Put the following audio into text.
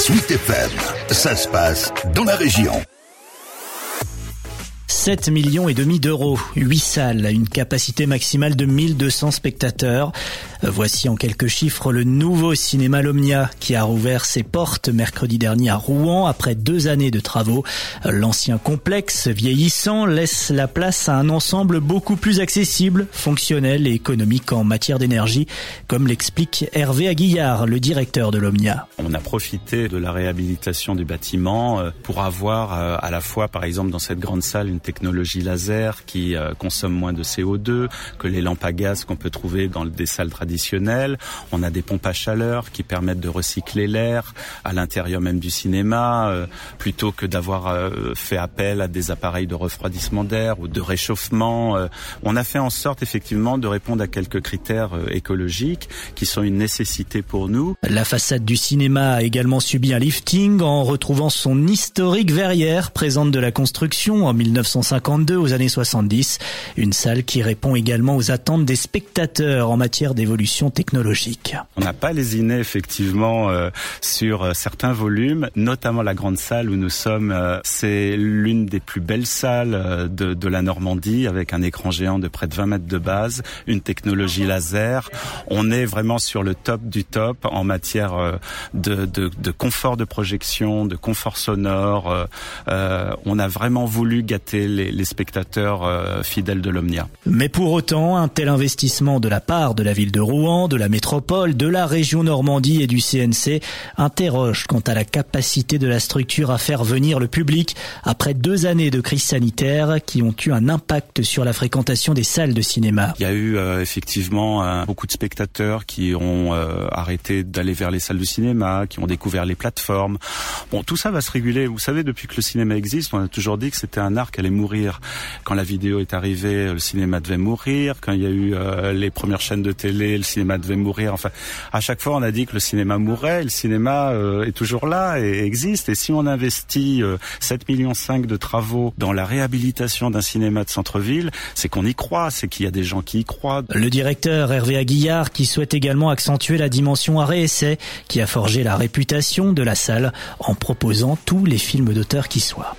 Sweet FM, ça se passe dans la région. 7 millions et demi d'euros, 8 salles, une capacité maximale de 1200 spectateurs. Voici en quelques chiffres le nouveau cinéma Lomnia qui a rouvert ses portes mercredi dernier à Rouen après deux années de travaux. L'ancien complexe vieillissant laisse la place à un ensemble beaucoup plus accessible, fonctionnel et économique en matière d'énergie, comme l'explique Hervé Aguillard, le directeur de Lomnia. On a profité de la réhabilitation du bâtiment euh, pour avoir euh, à la fois, par exemple, dans cette grande salle, une technologie laser qui euh, consomme moins de CO2 que les lampes à gaz qu'on peut trouver dans des salles traditionnelles on a des pompes à chaleur qui permettent de recycler l'air à l'intérieur même du cinéma, euh, plutôt que d'avoir euh, fait appel à des appareils de refroidissement d'air ou de réchauffement. Euh, on a fait en sorte effectivement de répondre à quelques critères écologiques qui sont une nécessité pour nous. La façade du cinéma a également subi un lifting en retrouvant son historique verrière présente de la construction en 1952 aux années 70. Une salle qui répond également aux attentes des spectateurs en matière d'évolution technologique. On n'a pas lésiné effectivement euh, sur euh, certains volumes, notamment la grande salle où nous sommes. Euh, c'est l'une des plus belles salles de, de, la Normandie avec un écran géant de près de 20 mètres de base, une technologie laser. On est vraiment sur le top du top en matière de, de, de confort de projection, de confort sonore. on a vraiment voulu gâter les, les spectateurs fidèles de l'Omnia. Mais pour autant, un tel investissement de la part de la ville de Rouen, de la métropole, de la région Normandie et du CNC interroge quant à la capacité de la structure à faire venir le public après deux années de crise sanitaire qui ont eu un impact sur la fréquentation des salles de cinéma. Il y a eu euh, effectivement euh, beaucoup de spectateurs qui ont euh, arrêté d'aller vers les salles de cinéma, qui ont découvert les plateformes. Bon, tout ça va se réguler. Vous savez, depuis que le cinéma existe, on a toujours dit que c'était un art qui allait mourir. Quand la vidéo est arrivée, le cinéma devait mourir. Quand il y a eu les premières chaînes de télé, le cinéma devait mourir. Enfin, à chaque fois, on a dit que le cinéma mourrait. Le cinéma euh, est toujours là et existe. Et si on investit euh, 7 millions 5 de travaux dans la réhabilitation d'un cinéma de centre-ville, c'est qu'on y croit, c'est qu'il y a des gens qui y croient. Le directeur Hervé Aguillard qui souhaite également accentuer la dimension arrêt-essai qui a forgé la réputation de la salle en proposant tous les films d'auteur qui soient.